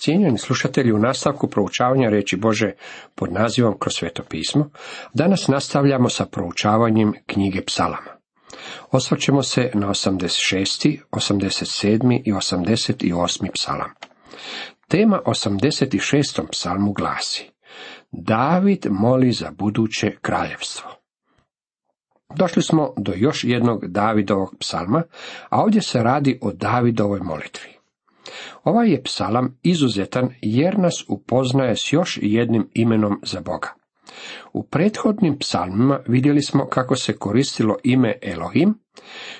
Cijenjeni slušatelji, u nastavku proučavanja reći Bože pod nazivom kroz sveto pismo, danas nastavljamo sa proučavanjem knjige psalama. Osvrćemo se na 86., 87. i 88. psalam. Tema 86. psalmu glasi David moli za buduće kraljevstvo. Došli smo do još jednog Davidovog psalma, a ovdje se radi o Davidovoj molitvi. Ovaj je psalam izuzetan jer nas upoznaje s još jednim imenom za Boga. U prethodnim psalmima vidjeli smo kako se koristilo ime Elohim,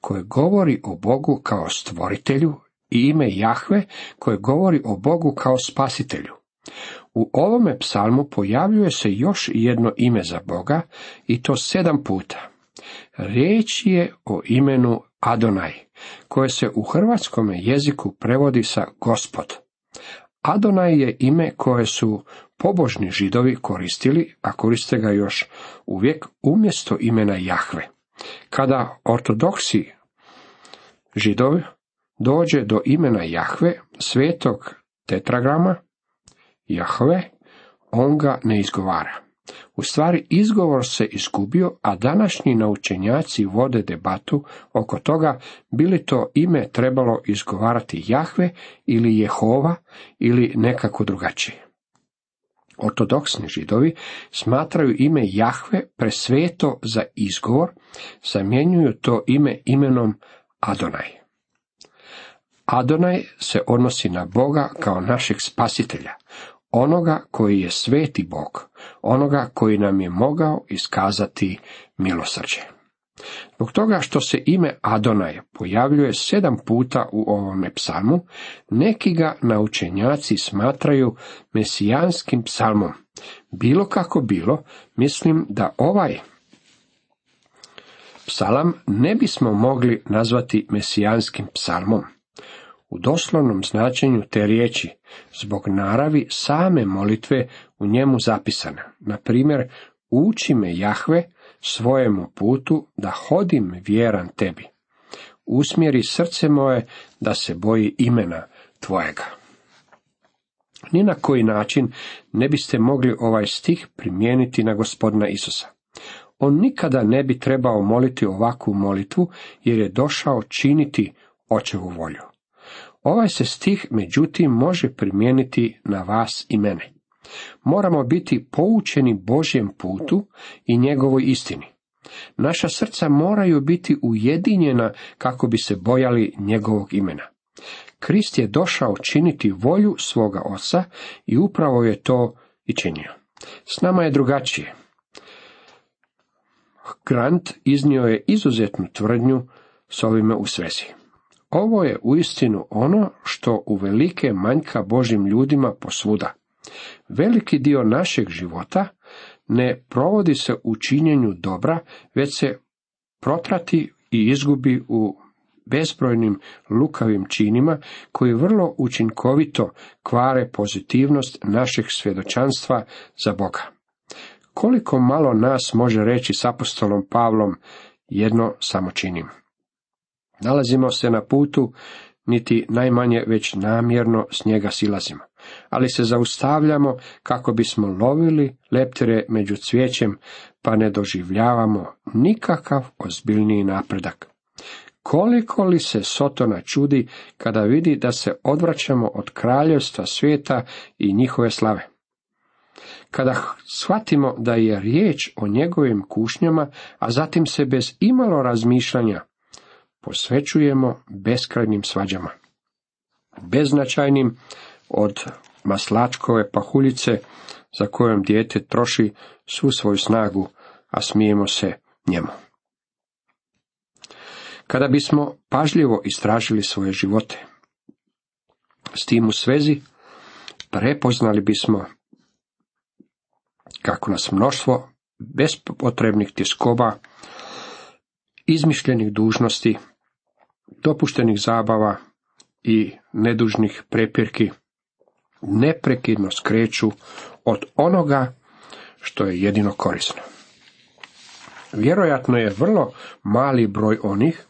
koje govori o Bogu kao stvoritelju, i ime Jahve, koje govori o Bogu kao spasitelju. U ovome psalmu pojavljuje se još jedno ime za Boga, i to sedam puta. Riječ je o imenu Adonaj, koje se u hrvatskom jeziku prevodi sa gospod. Adonaj je ime koje su pobožni židovi koristili, a koriste ga još uvijek umjesto imena Jahve. Kada ortodoksi židovi dođe do imena Jahve, svetog tetragrama, Jahve, on ga ne izgovara. U stvari izgovor se izgubio, a današnji naučenjaci vode debatu oko toga bili to ime trebalo izgovarati Jahve ili Jehova ili nekako drugačije. Ortodoksni židovi smatraju ime Jahve presveto za izgovor, zamjenjuju to ime imenom Adonaj. Adonaj se odnosi na Boga kao našeg spasitelja, onoga koji je sveti Bog, onoga koji nam je mogao iskazati milosrđe. Zbog toga što se ime Adonaj pojavljuje sedam puta u ovome psalmu, neki ga naučenjaci smatraju mesijanskim psalmom. Bilo kako bilo, mislim da ovaj psalam ne bismo mogli nazvati mesijanskim psalmom u doslovnom značenju te riječi, zbog naravi same molitve u njemu zapisana. Na primjer, uči me Jahve svojemu putu da hodim vjeran tebi. Usmjeri srce moje da se boji imena tvojega. Ni na koji način ne biste mogli ovaj stih primijeniti na gospodina Isusa. On nikada ne bi trebao moliti ovakvu molitvu jer je došao činiti očevu volju. Ovaj se stih međutim može primijeniti na vas i mene. Moramo biti poučeni Božjem putu i njegovoj istini. Naša srca moraju biti ujedinjena kako bi se bojali njegovog imena. Krist je došao činiti volju svoga oca i upravo je to i činio. S nama je drugačije. Grant iznio je izuzetnu tvrdnju s ovime u svezi. Ovo je uistinu ono što uvelike manjka Božim ljudima posvuda. Veliki dio našeg života ne provodi se u činjenju dobra, već se protrati i izgubi u bezbrojnim lukavim činima koji vrlo učinkovito kvare pozitivnost našeg svjedočanstva za Boga. Koliko malo nas može reći s apostolom Pavlom jedno samo činim. Nalazimo se na putu, niti najmanje već namjerno s njega silazimo, ali se zaustavljamo kako bismo lovili leptere među cvijećem, pa ne doživljavamo nikakav ozbiljniji napredak. Koliko li se Sotona čudi kada vidi da se odvraćamo od kraljevstva svijeta i njihove slave? Kada shvatimo da je riječ o njegovim kušnjama, a zatim se bez imalo razmišljanja posvećujemo beskrajnim svađama. Beznačajnim od maslačkove pahuljice za kojom dijete troši svu svoju snagu, a smijemo se njemu. Kada bismo pažljivo istražili svoje živote, s tim u svezi prepoznali bismo kako nas mnoštvo bespotrebnih tiskoba, izmišljenih dužnosti dopuštenih zabava i nedužnih prepirki neprekidno skreću od onoga što je jedino korisno. Vjerojatno je vrlo mali broj onih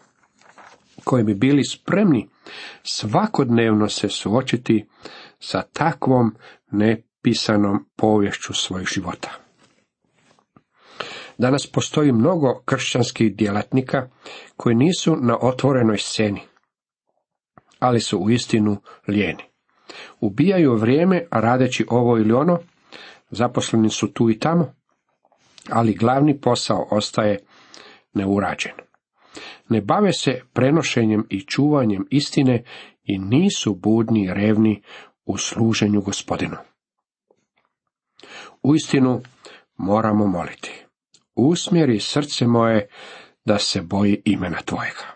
koji bi bili spremni svakodnevno se suočiti sa takvom nepisanom povješću svojih života. Danas postoji mnogo kršćanskih djelatnika koji nisu na otvorenoj sceni, ali su u istinu lijeni. Ubijaju vrijeme radeći ovo ili ono, zaposleni su tu i tamo, ali glavni posao ostaje neurađen. Ne bave se prenošenjem i čuvanjem istine i nisu budni i revni u služenju gospodinu. Uistinu moramo moliti. Usmjeri srce moje da se boji imena Tvojega.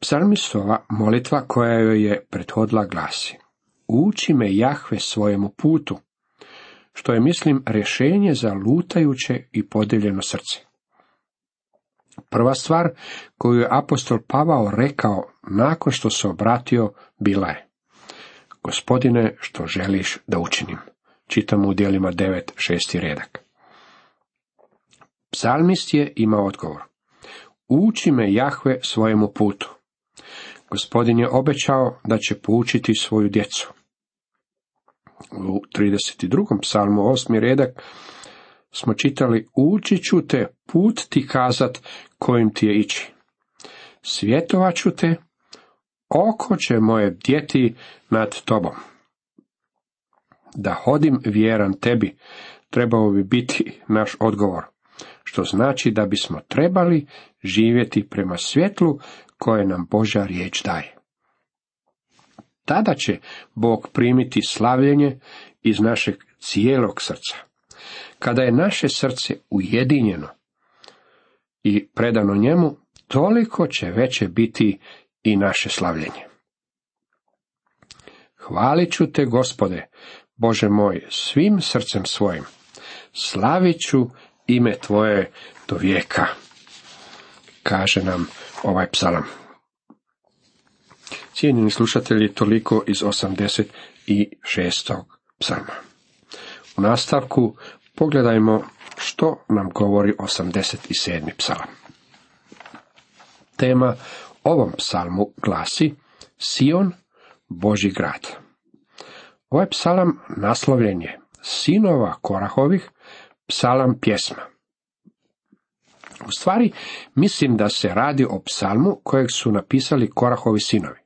Psalmistova molitva koja joj je prethodila glasi. Uči me Jahve svojemu putu, što je, mislim, rješenje za lutajuće i podijeljeno srce. Prva stvar koju je apostol Pavao rekao nakon što se obratio bila je Gospodine, što želiš da učinim? Čitamo u dijelima 9, 6. redak. Psalmist je imao odgovor. Uči me Jahve svojemu putu. Gospodin je obećao da će poučiti svoju djecu. U 32. psalmu 8. redak smo čitali Uči ću te put ti kazat kojim ti je ići. Svjetovat ću te, oko će moje djeti nad tobom. Da hodim vjeran tebi, trebao bi biti naš odgovor, što znači da bismo trebali živjeti prema svjetlu koje nam Božja riječ daje. Tada će Bog primiti slavljenje iz našeg cijelog srca. Kada je naše srce ujedinjeno i predano njemu, toliko će veće biti i naše slavljenje. Hvalit ću te, gospode, Bože moj, svim srcem svojim. Slavit ću ime Tvoje do vijeka, kaže nam ovaj psalam. Cijenjeni slušatelji, toliko iz 86. psalma. U nastavku pogledajmo što nam govori 87. psalam. Tema ovom psalmu glasi Sion, Boži grad. Ovaj psalam naslovljen je Sinova Korahovih, psalam pjesma. U stvari, mislim da se radi o psalmu kojeg su napisali Korahovi sinovi.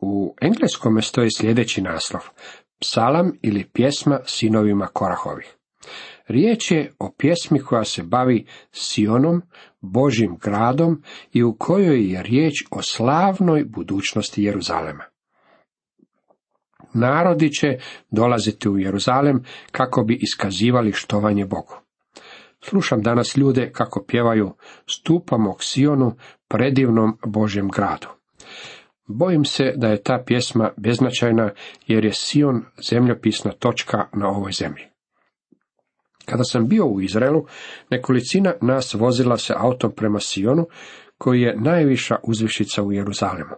U engleskom stoji sljedeći naslov, psalam ili pjesma sinovima Korahovih. Riječ je o pjesmi koja se bavi Sionom, Božim gradom i u kojoj je riječ o slavnoj budućnosti Jeruzalema. Narodi će dolaziti u Jeruzalem kako bi iskazivali štovanje Bogu. Slušam danas ljude kako pjevaju stupamo k Sionu, predivnom Božjem gradu. Bojim se da je ta pjesma beznačajna jer je Sion zemljopisna točka na ovoj zemlji. Kada sam bio u Izraelu, nekolicina nas vozila se autom prema Sionu, koji je najviša uzvišica u Jeruzalemu.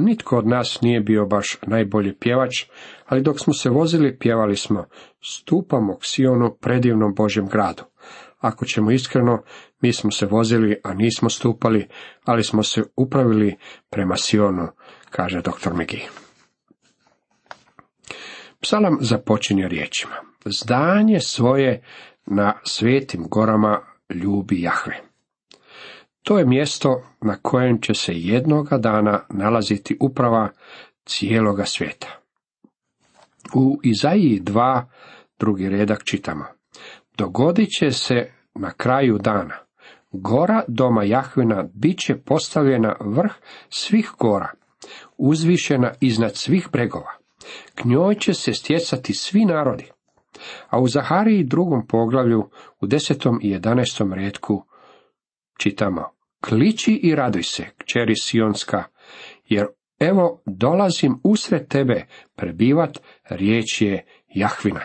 Nitko od nas nije bio baš najbolji pjevač, ali dok smo se vozili, pjevali smo Stupamo k Sionu, predivnom Božjem gradu. Ako ćemo iskreno, mi smo se vozili, a nismo stupali, ali smo se upravili prema Sionu, kaže dr. Megi. Psalam započinje riječima. Zdanje svoje na svetim gorama ljubi Jahve. To je mjesto na kojem će se jednoga dana nalaziti uprava cijeloga svijeta. U Izaiji 2, drugi redak čitamo. Dogodit će se na kraju dana. Gora doma Jahvina bit će postavljena vrh svih gora, uzvišena iznad svih bregova. K njoj će se stjecati svi narodi. A u Zahariji drugom poglavlju, u desetom i jedanestom redku, čitamo Kliči i raduj se, kćeri Sionska, jer evo dolazim usred tebe prebivat, riječ je Jahvina.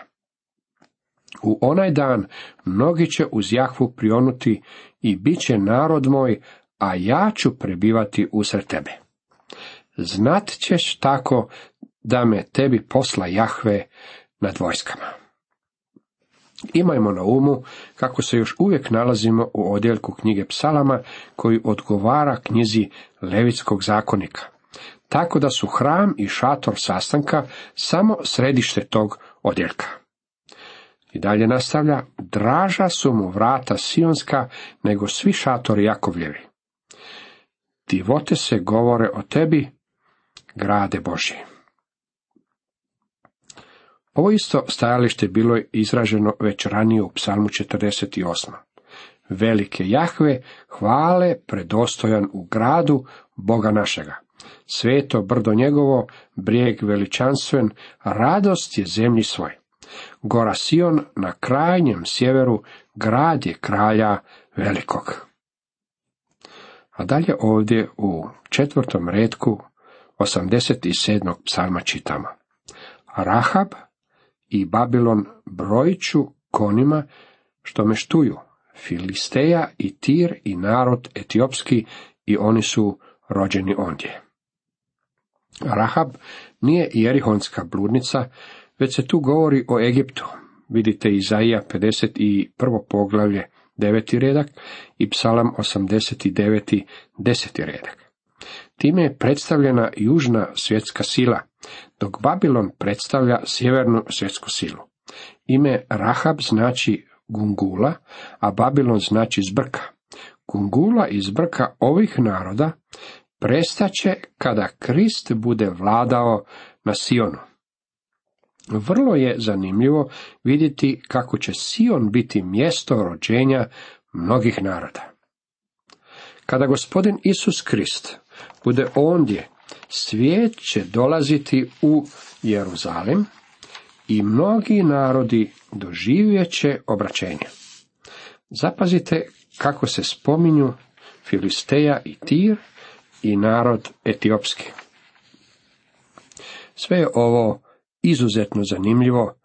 U onaj dan mnogi će uz Jahvu prionuti i bit će narod moj, a ja ću prebivati usred tebe. Znat ćeš tako da me tebi posla Jahve nad vojskama. Imajmo na umu kako se još uvijek nalazimo u odjeljku knjige psalama koji odgovara knjizi Levitskog zakonika. tako da su hram i šator sastanka samo središte tog odjeljka. I dalje nastavlja, draža su mu vrata sionska nego svi šatori Jakovljevi. Divote se govore o tebi, grade Boži. Ovo isto stajalište bilo je izraženo već ranije u psalmu 48. Velike Jahve hvale predostojan u gradu Boga našega. Sveto brdo njegovo, brijeg veličanstven, radost je zemlji svoj. Gora Sion na krajnjem sjeveru, grad je kralja velikog. A dalje ovdje u četvrtom redku 87. psalma čitamo. Rahab i Babilon brojiću konima što me štuju, Filisteja i Tir i narod etiopski i oni su rođeni ondje. Rahab nije jerihonska bludnica, već se tu govori o Egiptu. Vidite Izaija 51. poglavlje, 9. redak i Psalam 89. 10. redak. Time je predstavljena južna svjetska sila, dok Babilon predstavlja sjevernu svjetsku silu. Ime Rahab znači Gungula, a Babilon znači zbrka. Gungula i zbrka ovih naroda prestaće kada Krist bude vladao na Sionu. Vrlo je zanimljivo vidjeti kako će Sion biti mjesto rođenja mnogih naroda. Kada gospodin Isus Krist bude ondje, svijet će dolaziti u Jeruzalem i mnogi narodi doživjet će obraćenje. Zapazite kako se spominju Filisteja i Tir i narod etiopski. Sve je ovo izuzetno zanimljivo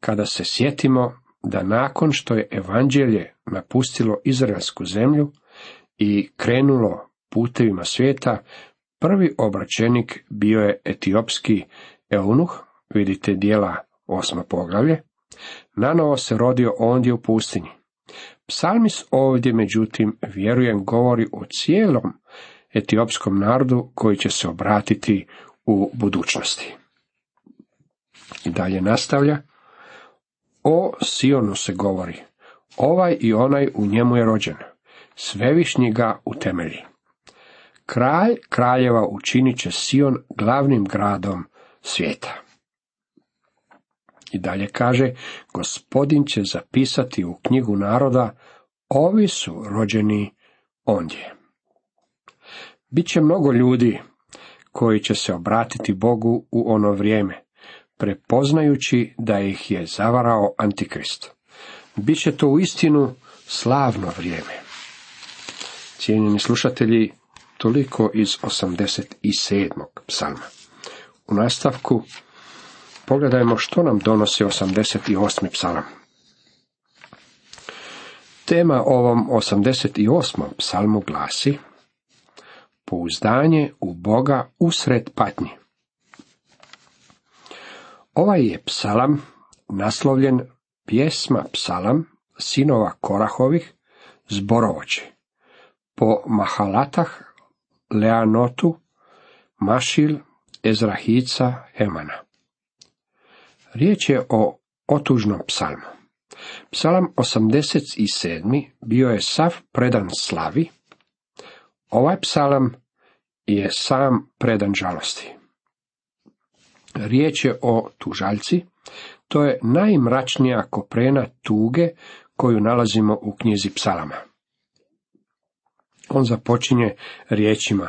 kada se sjetimo da nakon što je evanđelje napustilo izraelsku zemlju i krenulo putevima svijeta, prvi obraćenik bio je etiopski eunuh, vidite dijela osma poglavlje, nanovo se rodio ondje u pustinji. Psalmis ovdje, međutim, vjerujem, govori o cijelom etiopskom narodu koji će se obratiti u budućnosti. I dalje nastavlja, o Sionu se govori, ovaj i onaj u njemu je rođen, svevišnji ga utemelji. Kralj kraljeva učinit će Sion glavnim gradom svijeta. I dalje kaže, gospodin će zapisati u knjigu naroda, ovi su rođeni ondje. Biće mnogo ljudi koji će se obratiti Bogu u ono vrijeme, prepoznajući da ih je zavarao Antikrist. Biće to u istinu slavno vrijeme. Cijenjeni slušatelji, toliko iz 87. psalma. U nastavku pogledajmo što nam donosi 88. psalam. Tema ovom 88. psalmu glasi Pouzdanje u Boga usred patnje. Ovaj je psalam naslovljen pjesma psalam sinova Korahovih zborovoći po Mahalatah, Leanotu, Mašil, Ezrahica, Hemana. Riječ je o otužnom psalmu. Psalam 87. bio je sav predan slavi. Ovaj psalam je sam predan žalosti. Riječ je o tužaljci, to je najmračnija koprena tuge koju nalazimo u knjizi psalama. On započinje riječima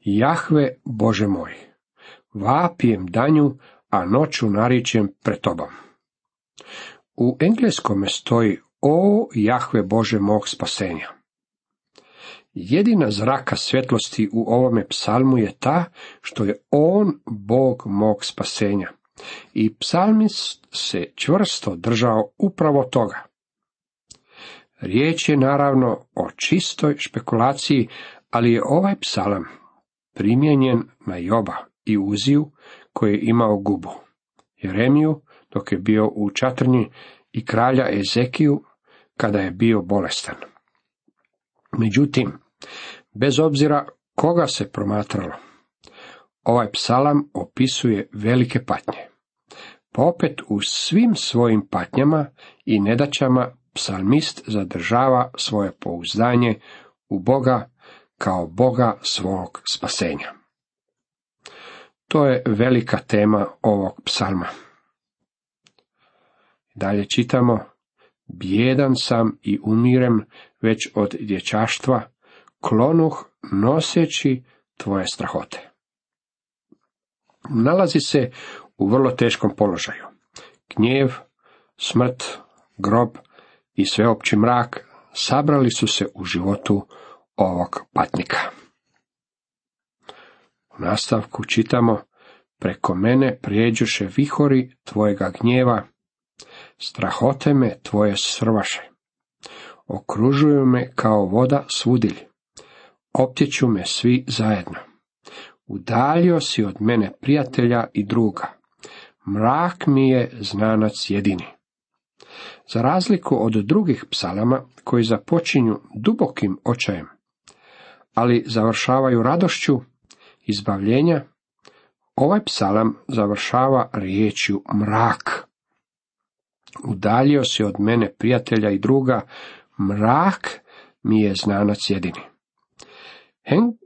Jahve Bože moj, vapijem danju, a noću naričem pred tobom. U engleskome stoji O Jahve Bože mog spasenja. Jedina zraka svjetlosti u ovome psalmu je ta što je On Bog mog spasenja. I psalmist se čvrsto držao upravo toga. Riječ je naravno o čistoj špekulaciji, ali je ovaj psalam primijenjen na Joba i Uziju koji je imao gubu, Jeremiju dok je bio u čatrnji i kralja Ezekiju kada je bio bolestan. Međutim, bez obzira koga se promatralo, Ovaj psalam opisuje velike patnje. Pa opet u svim svojim patnjama i nedaćama psalmist zadržava svoje pouzdanje u Boga kao Boga svog spasenja. To je velika tema ovog psalma. Dalje čitamo, bjedan sam i umirem već od dječaštva, klonuh noseći tvoje strahote. Nalazi se u vrlo teškom položaju. Gnjev, smrt, grob i sveopći mrak sabrali su se u životu ovog patnika. U nastavku čitamo, preko mene prijeđuše vihori tvojega gnjeva, strahote me tvoje srvaše, okružuju me kao voda svudilj, optječu me svi zajedno. Udaljio si od mene prijatelja i druga, mrak mi je znanac jedini. Za razliku od drugih psalama koji započinju dubokim očajem, ali završavaju radošću izbavljenja, ovaj psalam završava riječju mrak. Udaljio si od mene prijatelja i druga, mrak mi je znanac jedini. Henk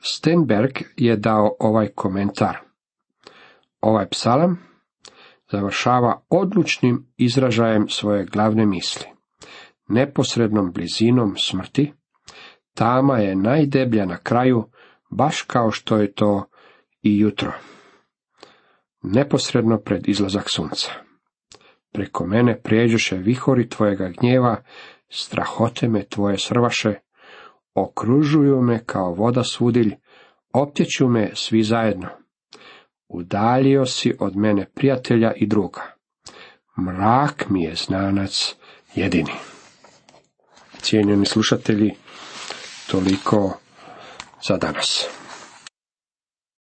Stenberg je dao ovaj komentar. Ovaj psalam završava odlučnim izražajem svoje glavne misli. Neposrednom blizinom smrti, tama je najdeblja na kraju, baš kao što je to i jutro. Neposredno pred izlazak sunca. Preko mene prijeđuše vihori tvojega gnjeva, strahote me tvoje srvaše, okružuju me kao voda svudilj, optječu me svi zajedno. Udaljio si od mene prijatelja i druga. Mrak mi je znanac jedini. Cijenjeni slušatelji, toliko za danas.